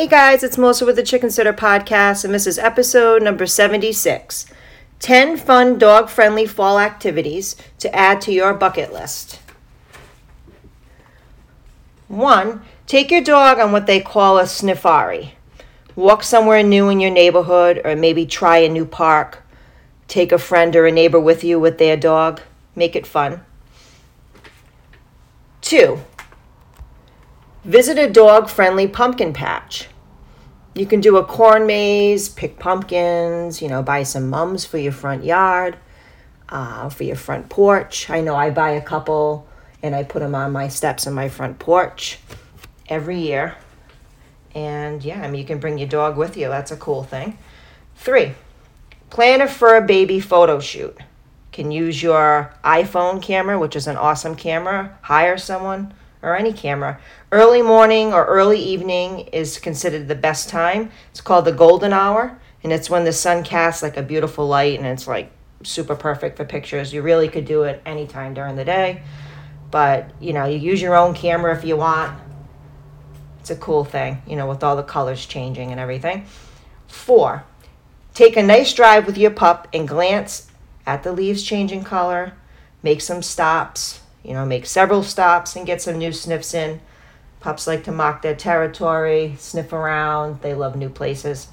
Hey guys, it's Melissa with the Chicken Sitter Podcast, and this is episode number 76 10 fun dog friendly fall activities to add to your bucket list. One, take your dog on what they call a sniffari. Walk somewhere new in your neighborhood, or maybe try a new park. Take a friend or a neighbor with you with their dog. Make it fun. Two, Visit a dog friendly pumpkin patch. You can do a corn maze, pick pumpkins, you know, buy some mums for your front yard, uh, for your front porch. I know I buy a couple and I put them on my steps in my front porch every year. And yeah, I mean, you can bring your dog with you. That's a cool thing. Three, plan for a fur baby photo shoot. Can use your iPhone camera, which is an awesome camera. Hire someone or any camera. Early morning or early evening is considered the best time. It's called the golden hour, and it's when the sun casts like a beautiful light and it's like super perfect for pictures. You really could do it anytime during the day, but you know, you use your own camera if you want. It's a cool thing, you know, with all the colors changing and everything. Four, take a nice drive with your pup and glance at the leaves changing color, make some stops, you know, make several stops and get some new sniffs in. Pups like to mark their territory, sniff around, they love new places.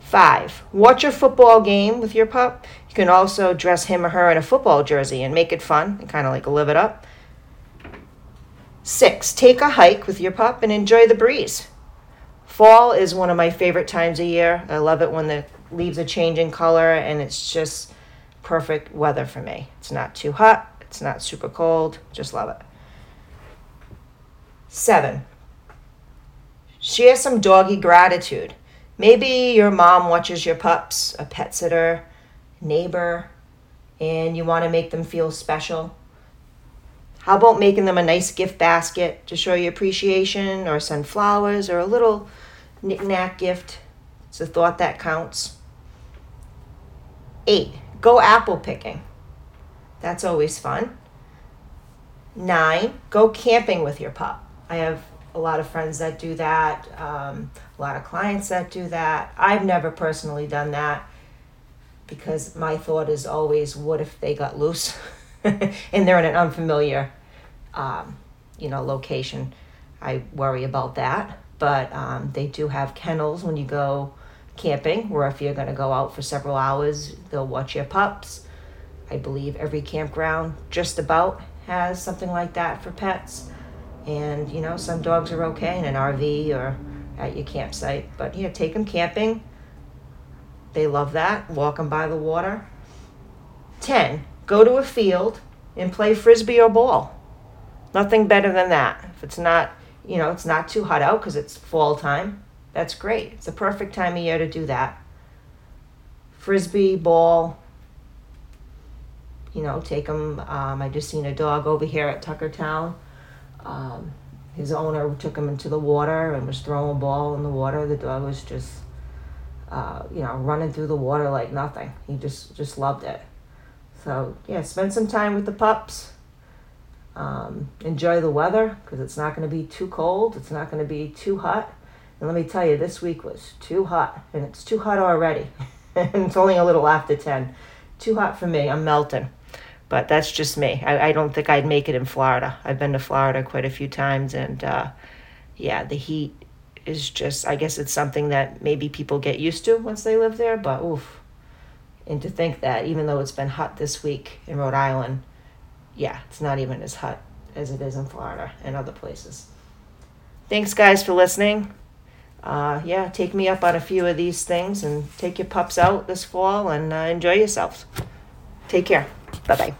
Five, watch a football game with your pup. You can also dress him or her in a football jersey and make it fun and kind of like live it up. Six, take a hike with your pup and enjoy the breeze. Fall is one of my favorite times of year. I love it when the leaves are changing color and it's just perfect weather for me. It's not too hot, it's not super cold. Just love it. Seven, share some doggy gratitude. Maybe your mom watches your pups, a pet sitter, neighbor, and you want to make them feel special. How about making them a nice gift basket to show your appreciation, or send flowers, or a little knick-knack gift? It's a thought that counts. Eight, go apple picking. That's always fun. Nine, go camping with your pup. I have a lot of friends that do that, um, a lot of clients that do that. I've never personally done that because my thought is always, what if they got loose and they're in an unfamiliar, um, you know, location? I worry about that. But um, they do have kennels when you go camping, where if you're going to go out for several hours, they'll watch your pups I believe every campground just about has something like that for pets. And, you know, some dogs are okay in an RV or at your campsite. But, yeah, take them camping. They love that. Walk them by the water. 10. Go to a field and play frisbee or ball. Nothing better than that. If it's not, you know, it's not too hot out because it's fall time, that's great. It's the perfect time of year to do that. Frisbee, ball, you know, take them. Um, I just seen a dog over here at Tuckertown. Um, his owner took him into the water and was throwing a ball in the water. The dog was just, uh, you know, running through the water like nothing. He just just loved it. So yeah, spend some time with the pups. Um, enjoy the weather because it's not going to be too cold. It's not going to be too hot. And let me tell you, this week was too hot, and it's too hot already. it's only a little after ten. Too hot for me. I'm melting. But that's just me. I, I don't think I'd make it in Florida. I've been to Florida quite a few times, and uh, yeah, the heat is just, I guess it's something that maybe people get used to once they live there, but oof. And to think that even though it's been hot this week in Rhode Island, yeah, it's not even as hot as it is in Florida and other places. Thanks, guys, for listening. Uh, yeah, take me up on a few of these things and take your pups out this fall and uh, enjoy yourselves. Take care. Bye bye.